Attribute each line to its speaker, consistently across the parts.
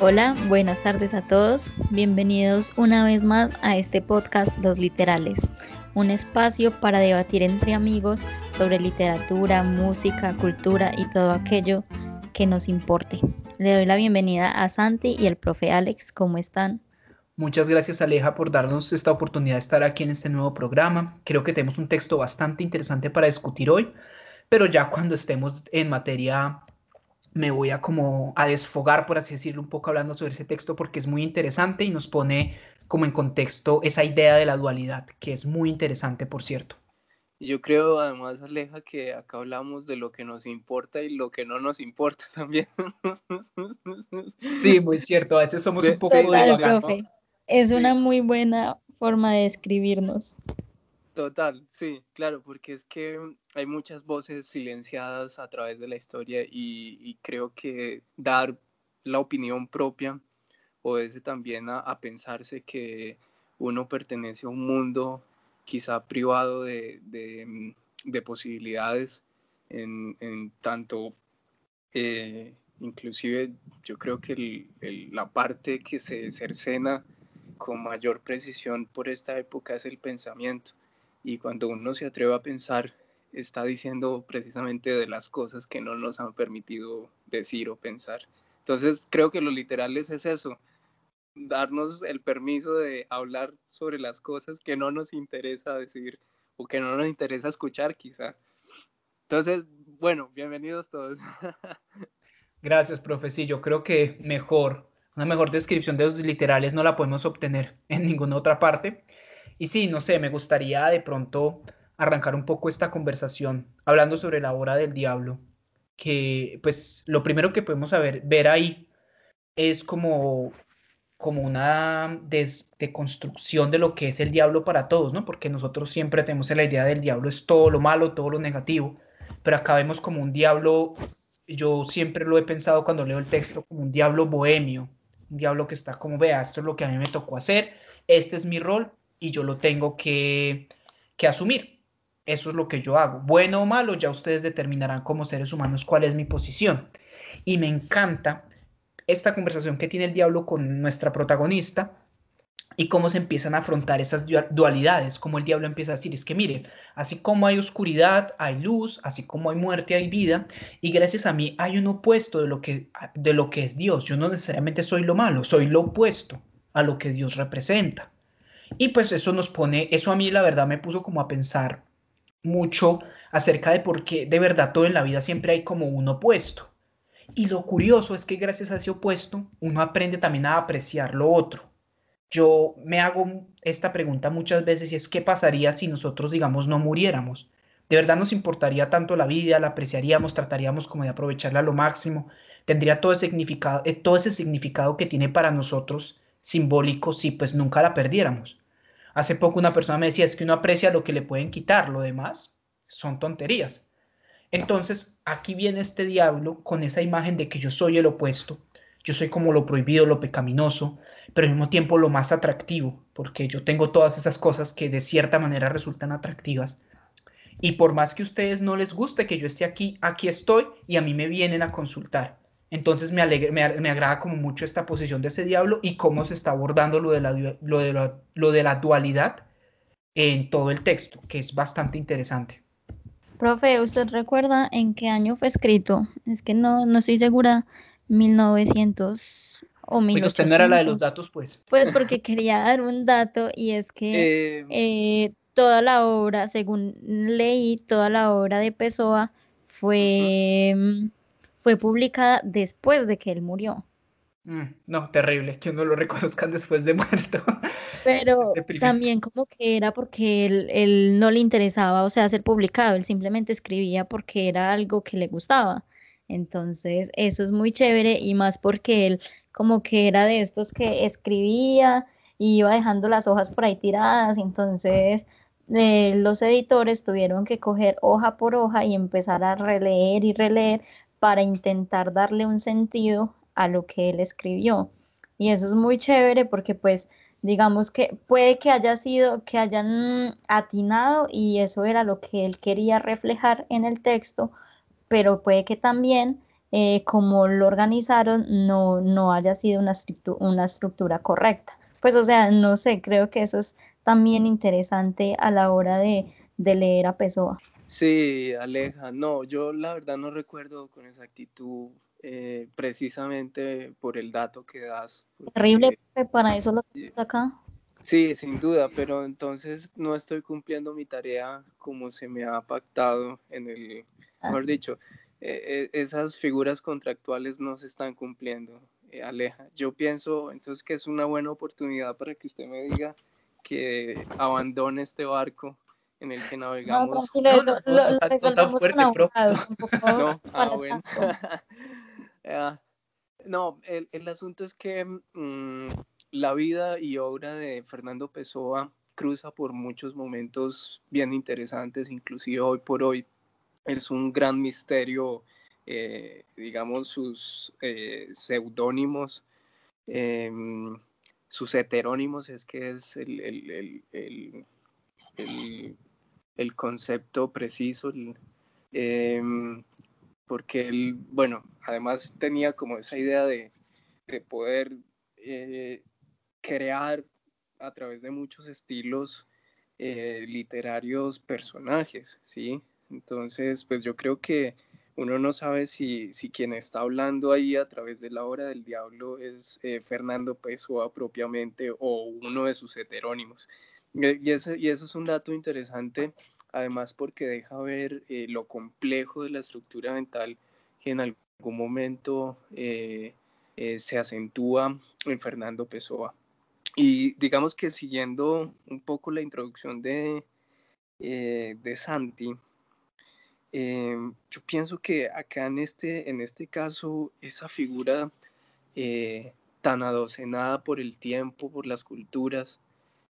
Speaker 1: Hola, buenas tardes a todos. Bienvenidos una vez más a este podcast Los Literales, un espacio para debatir entre amigos sobre literatura, música, cultura y todo aquello que nos importe. Le doy la bienvenida a Santi y el profe Alex. ¿Cómo están?
Speaker 2: Muchas gracias Aleja por darnos esta oportunidad de estar aquí en este nuevo programa. Creo que tenemos un texto bastante interesante para discutir hoy, pero ya cuando estemos en materia me voy a como a desfogar, por así decirlo, un poco hablando sobre ese texto porque es muy interesante y nos pone como en contexto esa idea de la dualidad, que es muy interesante, por cierto.
Speaker 3: Yo creo además, Aleja, que acá hablamos de lo que nos importa y lo que no nos importa también.
Speaker 2: Sí, muy cierto, a veces somos un poco
Speaker 1: profe. Es una muy buena forma de describirnos.
Speaker 3: Total, sí, claro, porque es que hay muchas voces silenciadas a través de la historia y, creo que dar la opinión propia obedece también a, pensarse que uno pertenece a un mundo quizá privado de, mm, posibilidades en, tanto, eh, inclusive yo creo que la parte que se cercena con mayor precisión por esta época es el pensamiento y cuando uno se atreve a pensar, está diciendo precisamente de las cosas que no nos han permitido decir o pensar. Entonces, creo que lo literal es eso, darnos el permiso de hablar sobre las cosas que no nos interesa decir o que no nos interesa escuchar quizá. Entonces, bueno, bienvenidos todos.
Speaker 2: Gracias, profe. Yo creo que mejor, una mejor descripción de los literales no la podemos obtener en ninguna otra parte. Y sí, no sé, me gustaría de pronto arrancar un poco esta conversación hablando sobre la obra del diablo, que pues lo primero que podemos saber, ver ahí es como, como una deconstrucción de lo que es el diablo para todos, ¿no? Porque nosotros siempre tenemos la idea del diablo es todo lo malo, todo lo negativo, pero acá vemos como un diablo, yo siempre lo he pensado cuando leo el texto, como un diablo bohemio, un diablo que está como, vea, esto es lo que a mí me tocó hacer, este es mi rol, y yo lo tengo que, asumir. Eso es lo que yo hago. Bueno o malo, ya ustedes determinarán como seres humanos cuál es mi posición. Y me encanta esta conversación que tiene el diablo con nuestra protagonista y cómo se empiezan a afrontar esas dualidades, como el diablo empieza a decir, es que mire, así como hay oscuridad, hay luz, así como hay muerte, hay vida, y gracias a mí hay un opuesto de lo que, de lo que es Dios. Yo no necesariamente soy lo malo, soy lo opuesto a lo que Dios representa. Y pues eso nos pone, eso a mí la verdad me puso como a pensar mucho acerca de por qué de verdad todo en la vida siempre hay como un opuesto. Y lo curioso es que gracias a ese opuesto uno aprende también a apreciar lo otro. Yo me hago esta pregunta muchas veces y es qué pasaría si nosotros, digamos, no muriéramos. ¿De verdad nos importaría tanto la vida, la apreciaríamos, trataríamos como de aprovecharla a lo máximo? ¿Tendría todo significado, eh, todo ese significado que tiene para nosotros simbólico si pues nunca la perdiéramos. Hace poco una persona me decía, es que uno aprecia lo que le pueden quitar, lo demás son tonterías. Entonces, aquí viene este diablo con esa imagen de que yo soy el opuesto, yo soy como lo prohibido, lo pecaminoso, pero al mismo tiempo lo más atractivo, porque yo tengo todas esas cosas que de cierta manera resultan atractivas. Y por más que a ustedes no les guste que yo esté aquí, aquí estoy y a mí me vienen a consultar. Entonces me, me, agrada como mucho esta posición de ese diablo y cómo se está abordando lo de, la, lo, de la, lo de la dualidad en todo el texto, que es bastante interesante.
Speaker 1: Profe, ¿usted recuerda en qué año fue escrito? Es que no, no estoy segura, 1900 o 1800.
Speaker 2: Pues usted no era la de los datos, pues.
Speaker 1: Pues porque quería dar un dato y es que eh, eh, toda la obra, según leí, toda la obra de Pessoa fue fue publicada después de que él murió.
Speaker 2: Mm, no, terrible, que uno lo reconozcan después de muerto.
Speaker 1: Pero también como que era porque él, no le interesaba, o sea, ser publicado, él simplemente escribía porque era algo que le gustaba. Entonces, eso es muy chévere y más porque él como que era de estos que escribía y iba dejando las hojas por ahí tiradas, entonces eh, los editores tuvieron que coger hoja por hoja y empezar a releer y releer para intentar darle un sentido a lo que él escribió. Y eso es muy chévere porque pues digamos que puede que haya sido, que hayan atinado y eso era lo que él quería reflejar en el texto, pero puede que también eh, como lo organizaron no, no haya sido una, una estructura correcta. Pues o sea, no sé, creo que eso es también interesante a la hora de, leer a Pessoa.
Speaker 3: Sí, Aleja, no, yo la verdad no recuerdo con exactitud eh, precisamente por el dato que das.
Speaker 1: Terrible, para eso lo tengo acá.
Speaker 3: Sí, sin duda, pero entonces no estoy cumpliendo mi tarea como se me ha pactado en el, ah. mejor dicho, eh, eh, esas figuras contractuales no se están cumpliendo, eh, Aleja. Yo pienso entonces que es una buena oportunidad para que usted me diga que abandone este barco en el que navegamos.
Speaker 1: No, no, no, lo, no, tan fuerte,
Speaker 3: no, ah, bueno. Ah, no, el, el, asunto es que mm, la vida y obra de Fernando Pessoa cruza por muchos momentos bien interesantes, inclusive hoy por hoy es un gran misterio, eh, digamos, sus eh, seudónimos, em, sus heterónimos, es que es el, el, concepto preciso, em, porque él, bueno, además tenía como esa idea de, de poder eh, crear a través de muchos estilos literarios personajes, ¿sí? Entonces, pues yo creo que uno no sabe si, si quien está hablando ahí a través de la obra del diablo es eh, Fernando Pessoa propiamente o uno de sus heterónimos. Y, eso, y eso es un dato interesante, además porque deja ver eh, lo complejo de la estructura mental que en algún momento eh, se acentúa en Fernando Pessoa. Y digamos que siguiendo un poco la introducción de, de Santi, Em, yo pienso que acá en este, en este caso, esa figura eh, tan adocenada por el tiempo, por las culturas,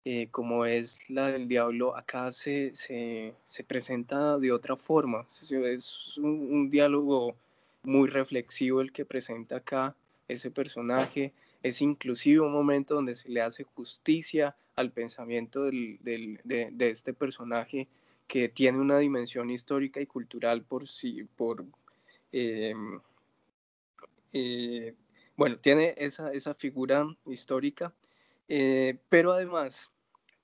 Speaker 3: eh, como es la del diablo, acá se, se, se presenta de otra forma. Es un, un, diálogo muy reflexivo el que presenta acá ese personaje. Es inclusive un momento donde se le hace justicia al pensamiento del, del, de, de este personaje que tiene una dimensión histórica y cultural por sí, por, em, eh, bueno, tiene esa, esa figura histórica, eh, pero además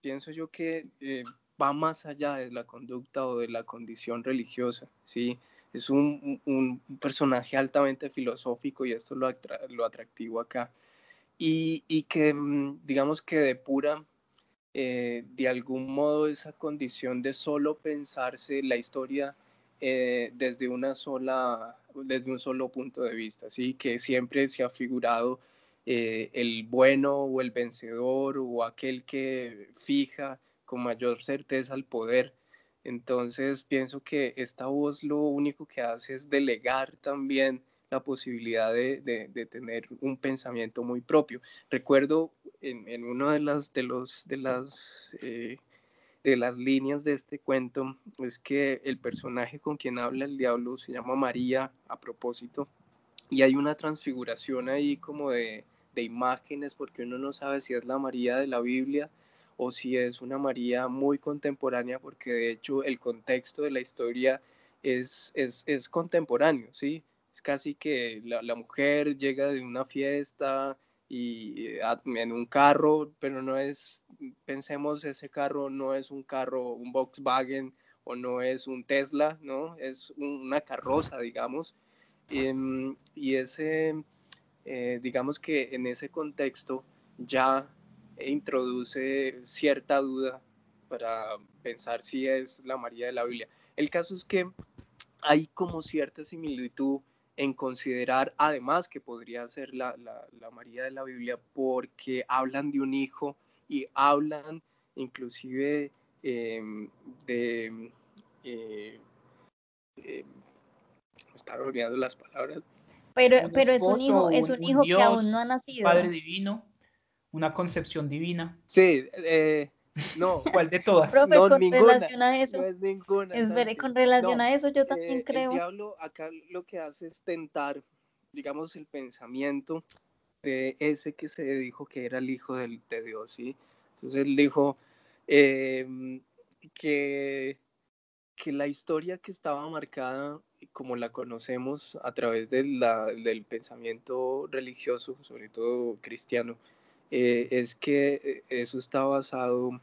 Speaker 3: pienso yo que eh, va más allá de la conducta o de la condición religiosa, ¿sí? Es un, un personaje altamente filosófico y esto es lo, lo atractivo acá. Y, y que, mm, digamos que depura eh, de algún modo esa condición de solo pensarse la historia eh, desde una sola desde un solo punto de vista sí que siempre se ha figurado eh, el bueno o el vencedor o aquel que fija con mayor certeza el poder entonces pienso que esta voz lo único que hace es delegar también la posibilidad de, de, tener un pensamiento muy propio. Recuerdo en, en una de las, de los, de las, eh, de las líneas de este cuento es que el personaje con quien habla el diablo se llama María a propósito y hay una transfiguración ahí como de, de imágenes porque uno no sabe si es la María de la Biblia o si es una María muy contemporánea, porque de hecho el contexto de la historia es, es, es contemporáneo, ¿sí? es casi que la, mujer llega de una fiesta y eh, en un carro, pero no es, pensemos, ese carro no es un carro, un Volkswagen o no es un Tesla, ¿no? Es una carroza, digamos. Em, y ese, eh, digamos que en ese contexto ya introduce cierta duda para pensar si es la María de la Biblia. El caso es que hay como cierta similitud en considerar además que podría ser la, la, María de la Biblia porque hablan de un hijo y hablan inclusive em, de... Eh, me están olvidando las palabras.
Speaker 1: Pero, pero es un hijo, es un, hijo que aún no ha nacido.
Speaker 2: Padre divino, una concepción divina.
Speaker 3: Sí, eh, no,
Speaker 2: ¿cuál de todas?
Speaker 1: Profe,
Speaker 3: no,
Speaker 1: con
Speaker 3: ninguna,
Speaker 1: relación a eso.
Speaker 3: No es ninguna.
Speaker 1: Es ver, con relación a eso yo también
Speaker 3: eh,
Speaker 1: creo.
Speaker 3: El diablo acá lo que hace es tentar, digamos, el pensamiento de ese que se dijo que era el hijo del, de Dios, ¿sí? Entonces él dijo em, que, que la historia que estaba marcada como la conocemos a través del pensamiento religioso, sobre todo cristiano, eh, es que eso está basado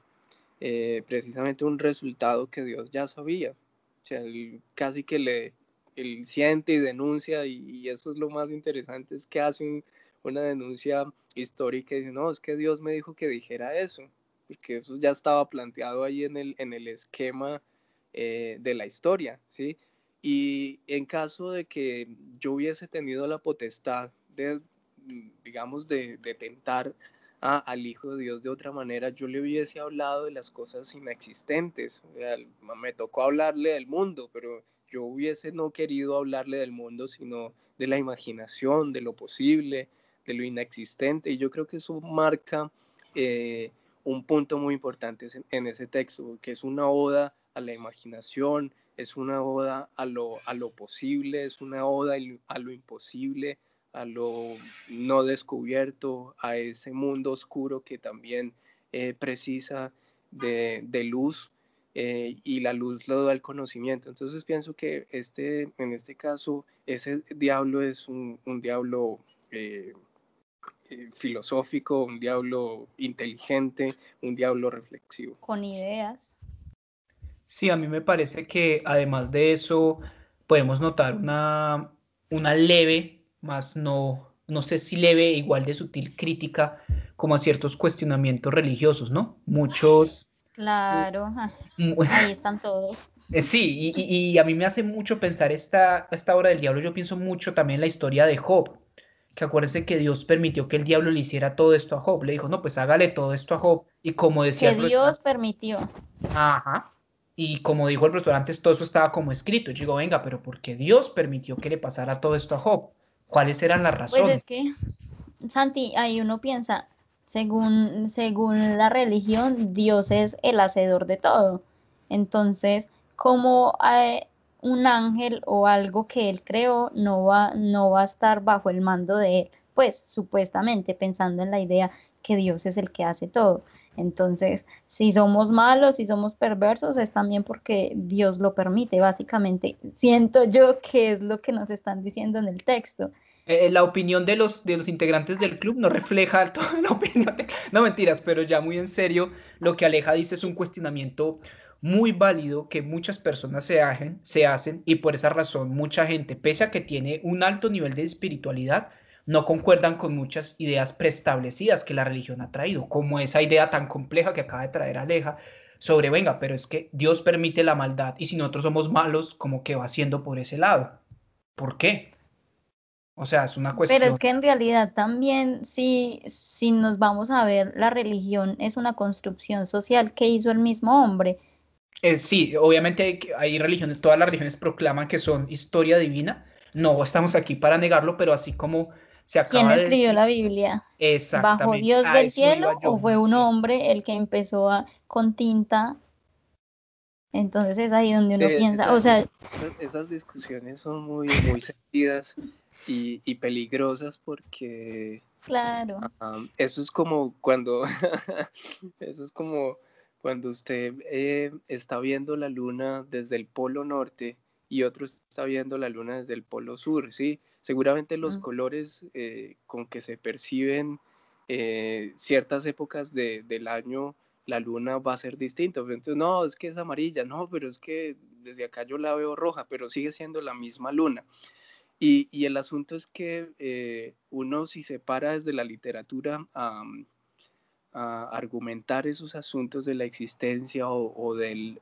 Speaker 3: precisamente en un resultado que Dios ya sabía. O sea, casi que le él siente y denuncia, y, eso es lo más interesante, es que hace una denuncia histórica y dice, no, es que Dios me dijo que dijera eso, porque eso ya estaba planteado ahí en el, en el esquema eh, de la historia, ¿sí? Y en caso de que yo hubiese tenido la potestad de, digamos, de, tentar al Hijo de Dios de otra manera, yo le hubiese hablado de las cosas inexistentes. me tocó hablarle del mundo, pero yo hubiese no querido hablarle del mundo, sino de la imaginación, de lo posible, de lo inexistente. Y yo creo que eso marca eh, un punto muy importante en ese texto, que es una oda a la imaginación, es una oda a lo, a lo posible, es una oda a lo imposible, a lo no descubierto, a ese mundo oscuro que también eh, precisa de, de luz eh, y la luz lo da el conocimiento. Entonces pienso que este, en este caso ese diablo es un, un diablo eh, filosófico, un diablo inteligente, un diablo reflexivo.
Speaker 1: Con ideas.
Speaker 2: Sí, a mí me parece que además de eso podemos notar una, una leve, más no, no sé si leve, igual de sutil crítica como a ciertos cuestionamientos religiosos, ¿no? Muchos
Speaker 1: Claro, ahí están todos.
Speaker 2: Eh, sí, y, a mí me hace mucho pensar esta, esta obra del diablo, yo pienso mucho también en la historia de Job, que acuérdense que Dios permitió que el diablo le hiciera todo esto a Job, le dijo, no, pues hágale todo esto a Job, y como decía...
Speaker 1: Que Dios permitió.
Speaker 2: Ajá, y como dijo el profesor antes, todo eso estaba como escrito, yo digo, venga, pero ¿por qué Dios permitió que le pasara todo esto a Job? ¿Cuáles eran las razones?
Speaker 1: Pues es que, Santi, ahí uno piensa, según, según la religión, Dios es el hacedor de todo. Entonces, como eh, un ángel o algo que él creó no va, no va a estar bajo el mando de él, pues supuestamente pensando en la idea que Dios es el que hace todo. Entonces, si somos malos, si somos perversos, es también porque Dios lo permite, básicamente. Siento yo que es lo que nos están diciendo en el texto.
Speaker 2: Eh, la opinión de los, de los integrantes del club no refleja toda la opinión de... No mentiras, pero ya muy en serio, lo que Aleja dice es un cuestionamiento muy válido que muchas personas se, se hacen y por esa razón mucha gente, pese a que tiene un alto nivel de espiritualidad, no concuerdan con muchas ideas preestablecidas que la religión ha traído, como esa idea tan compleja que acaba de traer Aleja sobre, venga, pero es que Dios permite la maldad y si nosotros somos malos, como que va haciendo por ese lado. ¿Por qué? O sea, es una cuestión.
Speaker 1: Pero es que en realidad también, si, si nos vamos a ver, la religión es una construcción social que hizo el mismo hombre.
Speaker 2: Eh, sí, obviamente hay, hay, religiones, todas las religiones proclaman que son historia divina. No estamos aquí para negarlo, pero así como se acaba
Speaker 1: ¿Quién escribió la Biblia?
Speaker 2: Exactamente.
Speaker 1: ¿Bajo Dios del cielo o fue un hombre el que empezó a, con tinta entonces es ahí donde uno piensa, o sea...
Speaker 3: Esas discusiones son muy, muy sentidas y, y peligrosas porque...
Speaker 1: Claro.
Speaker 3: eso es como cuando... eso es como cuando usted eh, está viendo la luna desde el polo norte y otro está viendo la luna desde el polo sur, ¿sí? Seguramente los colores eh, con que se perciben eh, ciertas épocas de, del año la luna va a ser distinta. Entonces, no, es que es amarilla, no, pero es que desde acá yo la veo roja, pero sigue siendo la misma luna. Y, y el asunto es que eh, uno si se para desde la literatura a, argumentar esos asuntos de la existencia o, o, del,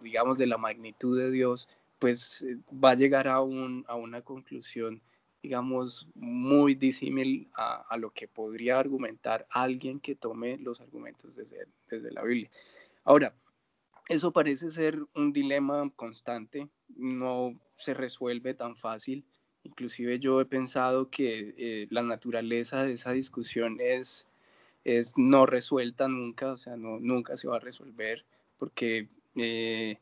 Speaker 3: digamos, de la magnitud de Dios, pues va a llegar a, un, a una conclusión digamos, muy disímil a, lo que podría argumentar alguien que tome los argumentos desde, desde la Biblia. Ahora, eso parece ser un dilema constante, no se resuelve tan fácil. Inclusive yo he pensado que eh, la naturaleza de esa discusión es, es no resuelta nunca, o sea, no, nunca se va a resolver porque, eh,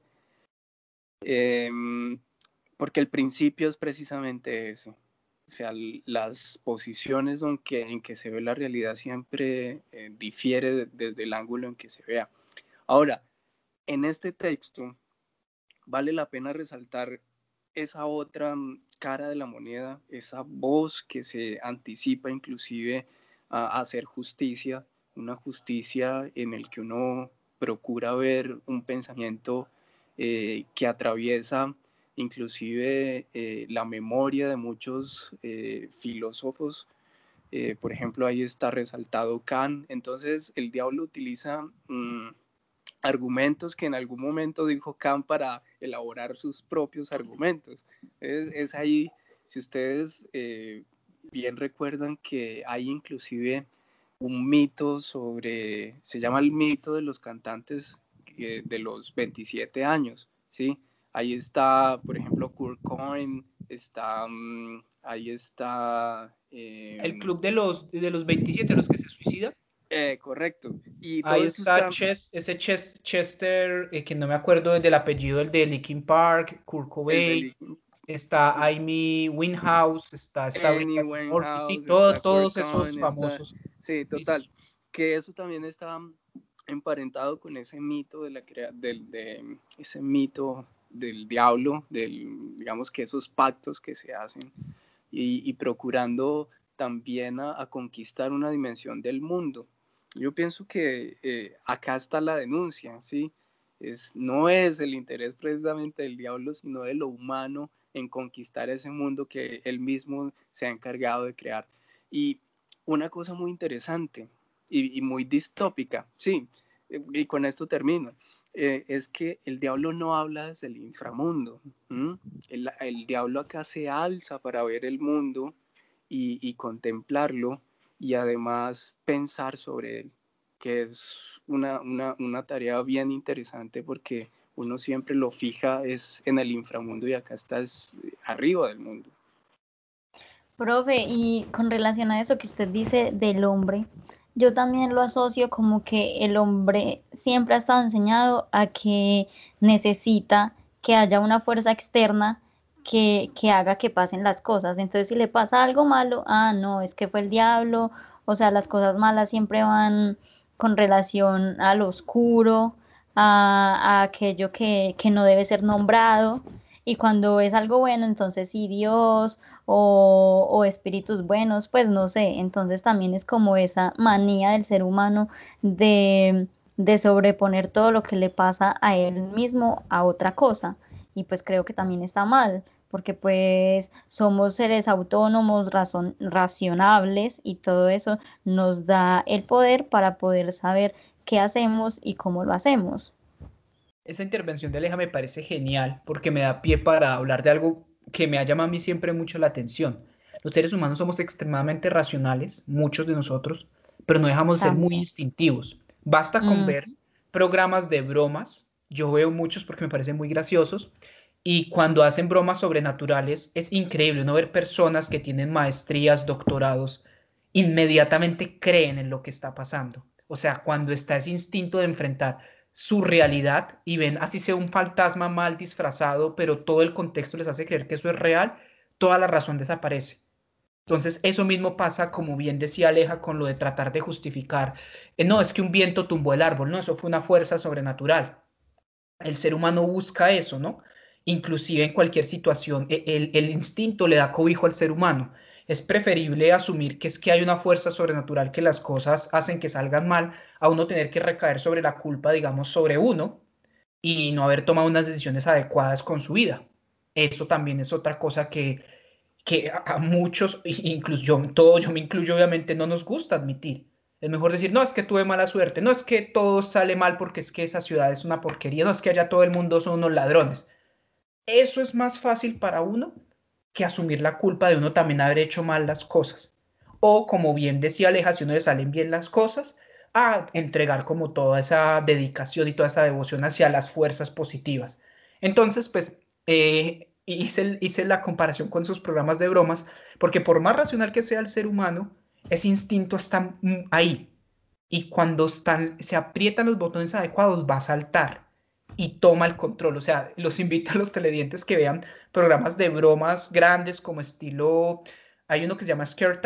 Speaker 3: em, porque el principio es precisamente ese. O sea, las posiciones en que, en que se ve la realidad siempre eh, difiere desde el ángulo en que se vea. Ahora, en este texto vale la pena resaltar esa otra mm, cara de la moneda, esa voz que se anticipa inclusive a hacer justicia, una justicia en el que uno procura ver un pensamiento eh, que atraviesa inclusive eh, la memoria de muchos eh, filósofos. por ejemplo, ahí está resaltado Kant. Entonces, el diablo utiliza mm, argumentos que en algún momento dijo Kant para elaborar sus propios argumentos. Es, ahí, si ustedes bien recuerdan que hay inclusive un mito sobre, se llama el mito de los cantantes de los 27 años, ¿sí? Ahí está, por ejemplo, Kurt Cohen, está, mm, ahí está...
Speaker 2: el em, club de los, de los 27, los que se suicidan.
Speaker 3: Eh, correcto.
Speaker 2: Y ahí está, ese Chester, eh, que no me acuerdo del apellido, el de Linkin Park, Kurt Cobain, está Amy Winhouse, está, está sí, todos esos famosos.
Speaker 3: sí, total. Que eso también está emparentado con ese mito de la del, de ese mito del diablo, del, digamos que esos pactos que se hacen y, procurando también a, conquistar una dimensión del mundo. Yo pienso que eh, acá está la denuncia, ¿sí? Es, no es el interés precisamente del diablo, sino de lo humano en conquistar ese mundo que él mismo se ha encargado de crear. Y una cosa muy interesante y, muy distópica, sí, y con esto termino, eh, es que el diablo no habla desde el inframundo. El, el, diablo acá se alza para ver el mundo y, y, contemplarlo y además pensar sobre él, que es una, una, una tarea bien interesante porque uno siempre lo fija es en el inframundo y acá estás arriba del mundo.
Speaker 1: Profe, y con relación a eso que usted dice del hombre, yo también lo asocio como que el hombre siempre ha estado enseñado a que necesita que haya una fuerza externa que, que, haga que pasen las cosas. Entonces, si le pasa algo malo, ah, no, es que fue el diablo, o sea, las cosas malas siempre van con relación al oscuro, a, aquello que, no debe ser nombrado. Y cuando es algo bueno, entonces sí Dios o, espíritus buenos, pues no sé. Entonces también es como esa manía del ser humano de, de sobreponer todo lo que le pasa a él mismo a otra cosa. Y pues creo que también está mal, porque pues somos seres autónomos, razón, racionables y todo eso nos da el poder para poder saber qué hacemos y cómo lo hacemos.
Speaker 2: Esa intervención de Aleja me parece genial porque me da pie para hablar de algo que me ha llamado a mí siempre mucho la atención. Los seres humanos somos extremadamente racionales, muchos de nosotros, pero no dejamos de ser muy instintivos. Basta con mm. ver programas de bromas, yo veo muchos porque me parecen muy graciosos, y cuando hacen bromas sobrenaturales es increíble no ver personas que tienen maestrías, doctorados, inmediatamente creen en lo que está pasando. O sea, cuando está ese instinto de enfrentar su realidad y ven así sea un fantasma mal disfrazado, pero todo el contexto les hace creer que eso es real, toda la razón desaparece. Entonces, eso mismo pasa, como bien decía Aleja, con lo de tratar de justificar, eh, no, es que un viento tumbó el árbol, no, eso fue una fuerza sobrenatural. El ser humano busca eso, ¿no? Inclusive en cualquier situación, e, el, el instinto le da cobijo al ser humano es preferible asumir que es que hay una fuerza sobrenatural que las cosas hacen que salgan mal, a uno tener que recaer sobre la culpa, digamos, sobre uno y no haber tomado unas decisiones adecuadas con su vida. Eso también es otra cosa que, que a, muchos, incluso yo, todo, yo me incluyo, obviamente no nos gusta admitir. Es mejor decir, no, es que tuve mala suerte, no es que todo sale mal porque es que esa ciudad es una porquería, no es que allá todo el mundo son unos ladrones. Eso es más fácil para uno que asumir la culpa de uno también haber hecho mal las cosas. O, como bien decía Aleja, si uno le salen bien las cosas, a entregar como toda esa dedicación y toda esa devoción hacia las fuerzas positivas. Entonces, pues, eh, hice, hice la comparación con sus programas de bromas, porque por más racional que sea el ser humano, ese instinto está ahí. Y cuando están, se aprietan los botones adecuados, va a saltar y toma el control. O sea, los invito a los teledientes que vean programas de bromas grandes como estilo, hay uno que se llama Scare,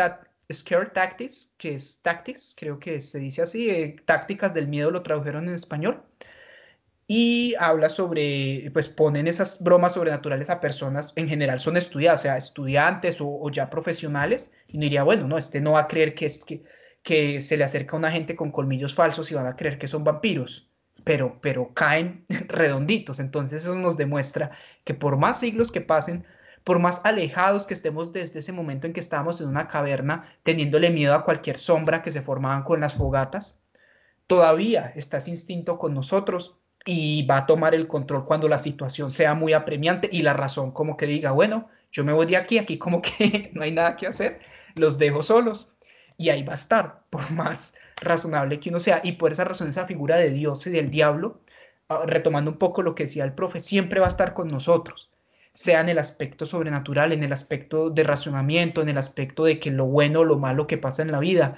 Speaker 2: Tactics, que es Tactics, creo que se dice así, eh, tácticas del miedo lo tradujeron en español. y habla sobre, pues ponen esas bromas sobrenaturales a personas, en general son estudiadas, o sea, estudiantes o, ya profesionales, y diría, bueno, no, este no va a creer que, es, que, que se le acerca a una gente con colmillos falsos y van a creer que son vampiros, pero, pero caen redonditos, entonces eso nos demuestra que por más siglos que pasen, por más alejados que estemos desde ese momento en que estábamos en una caverna, teniéndole miedo a cualquier sombra que se formaban con las fogatas, todavía está ese instinto con nosotros y va a tomar el control cuando la situación sea muy apremiante y la razón como que diga, bueno, yo me voy de aquí, aquí como que no hay nada que hacer, los dejo solos y ahí va a estar, por más razonable que uno sea. Y por esa razón esa figura de Dios y del diablo, ah, retomando un poco lo que decía el profe, siempre va a estar con nosotros, sea en el aspecto sobrenatural, en el aspecto de razonamiento, en el aspecto de que lo bueno o lo malo que pasa en la vida,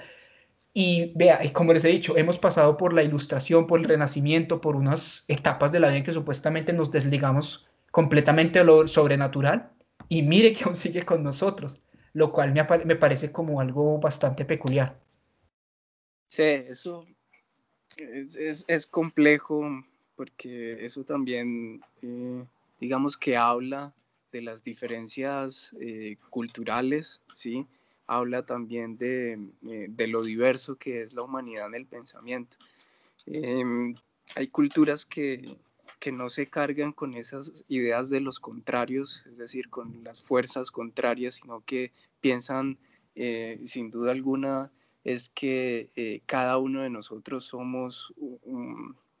Speaker 2: y vea, como les he dicho, hemos pasado por la ilustración, por el renacimiento, por unas etapas de la vida en que supuestamente nos desligamos completamente de lo sobrenatural y mire que aún sigue con nosotros, lo cual me, me parece como algo bastante peculiar.
Speaker 3: Sí, eso es, es, complejo porque eso también, eh, digamos que habla de las diferencias eh, culturales, ¿sí? habla también de, eh, de, lo diverso que es la humanidad en el pensamiento. Em, hay culturas que, que, no se cargan con esas ideas de los contrarios, es decir, con las fuerzas contrarias, sino que piensan, sin duda alguna, es que eh, cada uno de nosotros somos,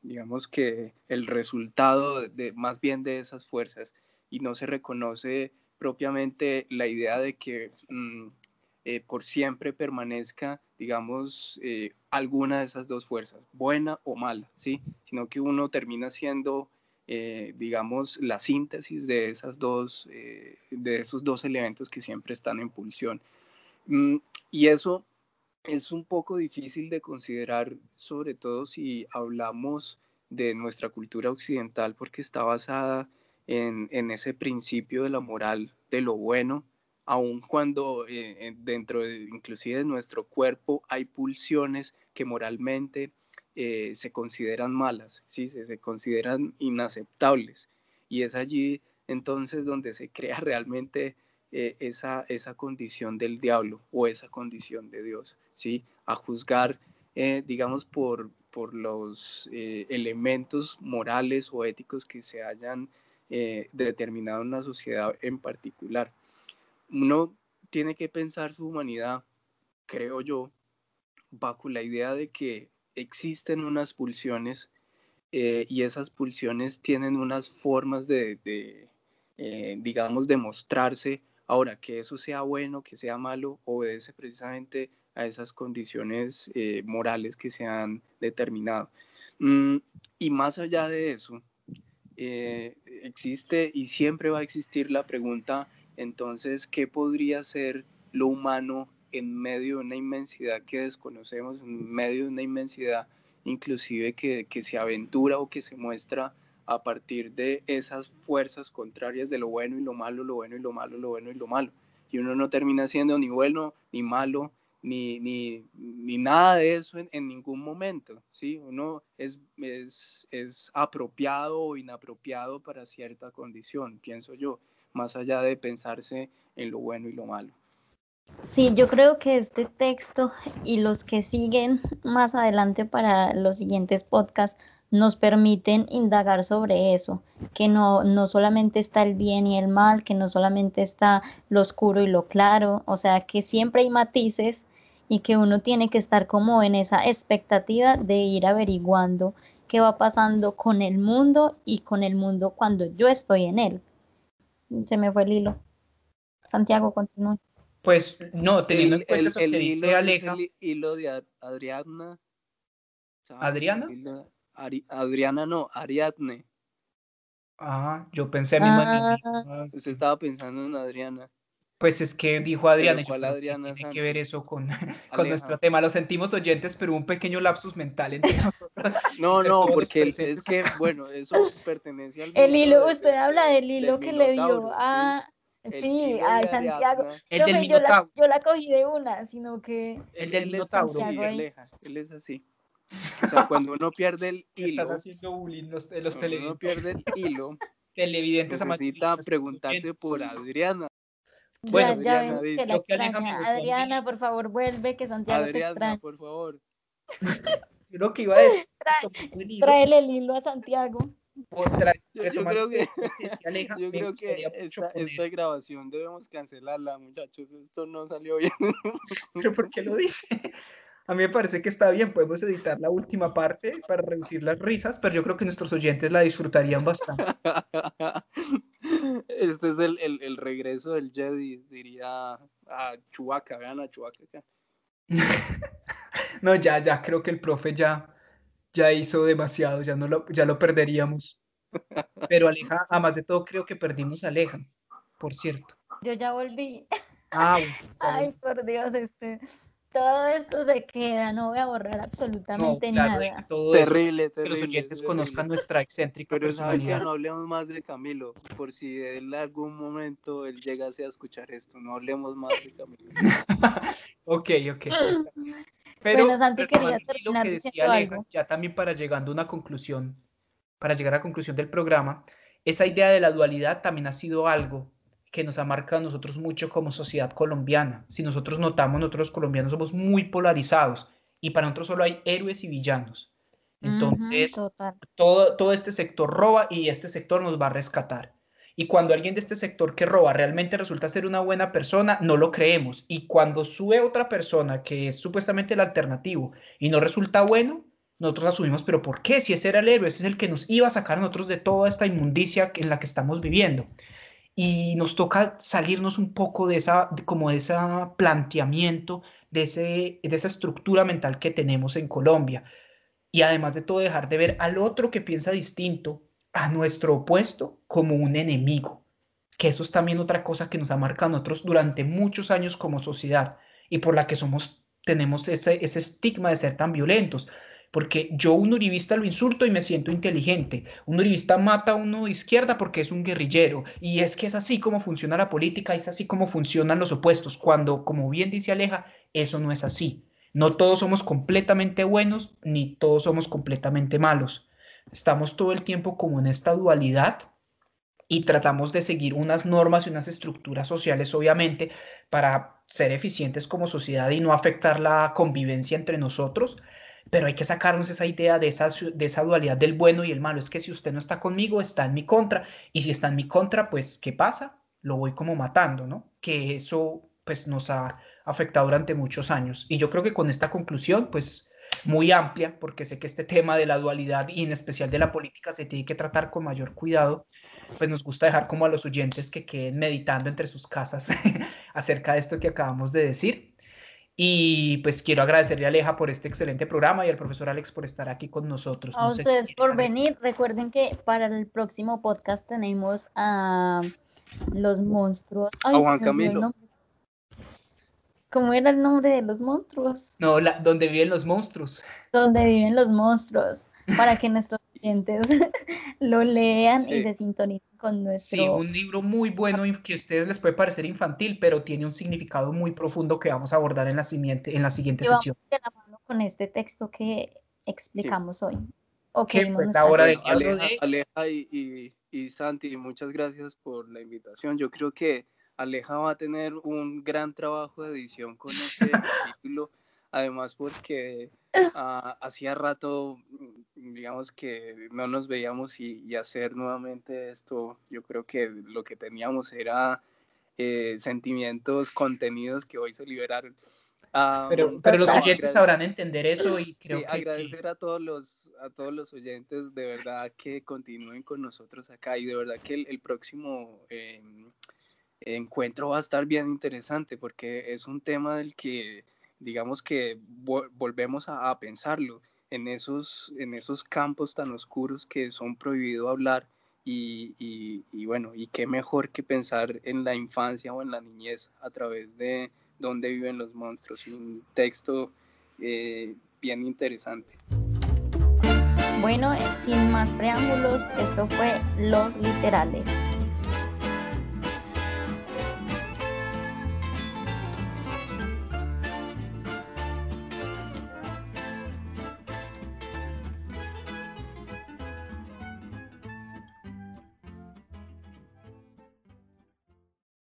Speaker 3: digamos que, el resultado de, más bien de esas fuerzas y no se reconoce propiamente la idea de que mm, eh, por siempre permanezca, digamos, eh, alguna de esas dos fuerzas, buena o mala, ¿sí? Sino que uno termina siendo, digamos, la síntesis de, esas dos, de esos dos elementos que siempre están en pulsión. Mm, y eso es un poco difícil de considerar, sobre todo si hablamos de nuestra cultura occidental, porque está basada en, ese principio de la moral, de lo bueno, aun cuando eh, dentro de, inclusive de nuestro cuerpo hay pulsiones que moralmente eh, se consideran malas, ¿sí? se, consideran inaceptables. Y es allí entonces donde se crea realmente eh, esa, esa condición del diablo o esa condición de Dios, ¿sí? a juzgar, digamos, por, por los elementos morales o éticos que se hayan determinado en una sociedad en particular uno tiene que pensar su humanidad, creo yo, bajo la idea de que existen unas pulsiones eh, y esas pulsiones tienen unas formas de, eh, digamos, de mostrarse. Ahora, que eso sea bueno, que sea malo, obedece precisamente a esas condiciones eh, morales que se han determinado. Mm, y más allá de eso, existe y siempre va a existir la pregunta entonces, ¿qué podría ser lo humano en medio de una inmensidad que desconocemos, en medio de una inmensidad inclusive que, se aventura o que se muestra a partir de esas fuerzas contrarias de lo bueno y lo malo, lo bueno y lo malo, lo bueno y lo malo? Y uno no termina siendo ni bueno ni malo, ni, ni, nada de eso en, ningún momento, ¿sí? Uno es, es, es apropiado o inapropiado para cierta condición, pienso yo más allá de pensarse en lo bueno y lo malo.
Speaker 1: Sí, yo creo que este texto y los que siguen más adelante para los siguientes podcasts nos permiten indagar sobre eso, que no, no solamente está el bien y el mal, que no solamente está lo oscuro y lo claro, o sea, que siempre hay matices y que uno tiene que estar como en esa expectativa de ir averiguando qué va pasando con el mundo y con el mundo cuando yo estoy en él, se me fue el hilo. Santiago, continúe.
Speaker 2: Pues no, teniendo en cuenta
Speaker 3: eso que dice Aleja. El hilo de Adriana.
Speaker 2: ¿Adriana?
Speaker 3: Adriana no, Ariadne.
Speaker 2: Ah, yo pensé misma.
Speaker 3: Ah. Usted estaba pensando en Adriana.
Speaker 2: Pues es que dijo Adriana, yo Adriana tiene que ver eso con, con nuestro tema. Lo sentimos oyentes, pero un pequeño lapsus mental entre nosotros.
Speaker 3: No, no, porque es que, bueno, eso pertenece al...
Speaker 1: El hilo, usted habla del hilo que le dio a... Sí, a Santiago. El del yo, la, yo la cogí de una, sino que...
Speaker 2: El del Minotauro.
Speaker 3: Él, él es así. O sea, cuando uno pierde el hilo.
Speaker 2: Están haciendo bullying los, los televidentes.
Speaker 3: uno pierde el hilo.
Speaker 2: televidentes
Speaker 3: necesita preguntarse por Adriana.
Speaker 1: Bueno, ya, Adriana, que la extraña. Adriana, por favor, vuelve, que Santiago
Speaker 3: Adriana,
Speaker 1: te extraña.
Speaker 3: por favor.
Speaker 2: Yo que iba a decir.
Speaker 1: Trae, el hilo a Santiago.
Speaker 3: yo, yo, creo que, yo creo que esta, esta, grabación debemos cancelarla, muchachos. Esto no salió bien.
Speaker 2: ¿Pero por qué lo dice? A mí me parece que está bien, podemos editar la última parte para reducir las risas, pero yo creo que nuestros oyentes la disfrutarían bastante.
Speaker 3: Este es el, el, el regreso del Jedi, diría a Chubaca, vean a Chubaca acá.
Speaker 2: no, ya, ya, creo que el profe ya, ya hizo demasiado, ya, no lo, ya lo perderíamos. Pero Aleja, además de todo, creo que perdimos a Aleja, por cierto.
Speaker 1: Yo ya volví.
Speaker 2: Ah,
Speaker 1: Ay, por Dios, este todo esto se queda, no voy a borrar absolutamente nada.
Speaker 3: terrible, terrible,
Speaker 2: Que los oyentes conozcan nuestra excéntrica
Speaker 3: Pero personalidad. no hablemos más de Camilo, por si en algún momento él llegase a escuchar esto, no hablemos más de Camilo.
Speaker 2: ok, ok.
Speaker 1: Pero, bueno, Santi quería terminar
Speaker 2: que decía Aleja, ya también para llegando a una conclusión, para llegar a la conclusión del programa, esa idea de la dualidad también ha sido algo que nos ha marcado a nosotros mucho como sociedad colombiana. Si nosotros notamos, nosotros colombianos somos muy polarizados y para nosotros solo hay héroes y villanos. Entonces, todo, todo este sector roba y este sector nos va a rescatar. Y cuando alguien de este sector que roba realmente resulta ser una buena persona, no lo creemos. Y cuando sube otra persona que es supuestamente el alternativo y no resulta bueno, nosotros asumimos, pero ¿por qué? Si ese era el héroe, ese es el que nos iba a sacar a nosotros de toda esta inmundicia en la que estamos viviendo y nos toca salirnos un poco de esa, como de ese planteamiento, de, ese, de esa estructura mental que tenemos en Colombia. Y además de todo, dejar de ver al otro que piensa distinto, a nuestro opuesto, como un enemigo. Que eso es también otra cosa que nos ha marcado a nosotros durante muchos años como sociedad y por la que somos, tenemos ese, ese estigma de ser tan violentos. Porque yo un uribista lo insulto y me siento inteligente. Un uribista mata a uno de izquierda porque es un guerrillero. Y es que es así como funciona la política, es así como funcionan los opuestos. Cuando, como bien dice Aleja, eso no es así. No todos somos completamente buenos, ni todos somos completamente malos. Estamos todo el tiempo como en esta dualidad y tratamos de seguir unas normas y unas estructuras sociales, obviamente, para ser eficientes como sociedad y no afectar la convivencia entre nosotros pero hay que sacarnos esa idea de esa, de esa dualidad del bueno y el malo. Es que si usted no está conmigo, está en mi contra. Y si está en mi contra, pues, ¿qué pasa? Lo voy como matando, ¿no? Que eso, pues, nos ha afectado durante muchos años. Y yo creo que con esta conclusión, pues, muy amplia, porque sé que este tema de la dualidad y en especial de la política se tiene que tratar con mayor cuidado, pues nos gusta dejar como a los oyentes que queden meditando entre sus casas acerca de esto que acabamos de decir. Y pues quiero agradecerle a Aleja por este excelente programa y al profesor Alex por estar aquí con nosotros.
Speaker 1: A ustedes por venir. Recuerden que para el próximo podcast tenemos a los monstruos.
Speaker 3: a Juan Camilo.
Speaker 1: ¿Cómo era el nombre de los monstruos?
Speaker 2: No, la, donde viven los monstruos.
Speaker 1: Donde viven los monstruos. Para que nuestros clientes lo lean y se sintonicen con nuestro...
Speaker 2: Sí, un libro muy bueno que a ustedes les puede parecer infantil, pero tiene un significado muy profundo que vamos a abordar en la siguiente, en la siguiente sesión.
Speaker 1: De la mano con este texto que explicamos hoy.
Speaker 2: Okay, fue la hora del
Speaker 3: Aleja, y, y, Santi, muchas gracias por la invitación. Yo creo que Aleja va a tener un gran trabajo de edición con este título, además porque ah, hacía rato digamos que no nos veíamos y, hacer nuevamente esto, yo creo que lo que teníamos era eh, sentimientos contenidos que hoy se liberaron.
Speaker 2: pero, pero los oyentes sabrán entender eso y creo que,
Speaker 3: agradecer a todos los a todos los oyentes de verdad que continúen con nosotros acá y de verdad que el, próximo em, encuentro va a estar bien interesante porque es un tema del que digamos que volvemos a, a pensarlo en esos, en esos campos tan oscuros que son prohibido hablar y, y, bueno, y qué mejor que pensar en la infancia o en la niñez a través de dónde viven los monstruos. Un texto eh, bien interesante.
Speaker 1: Bueno, sin más preámbulos, esto fue Los Literales.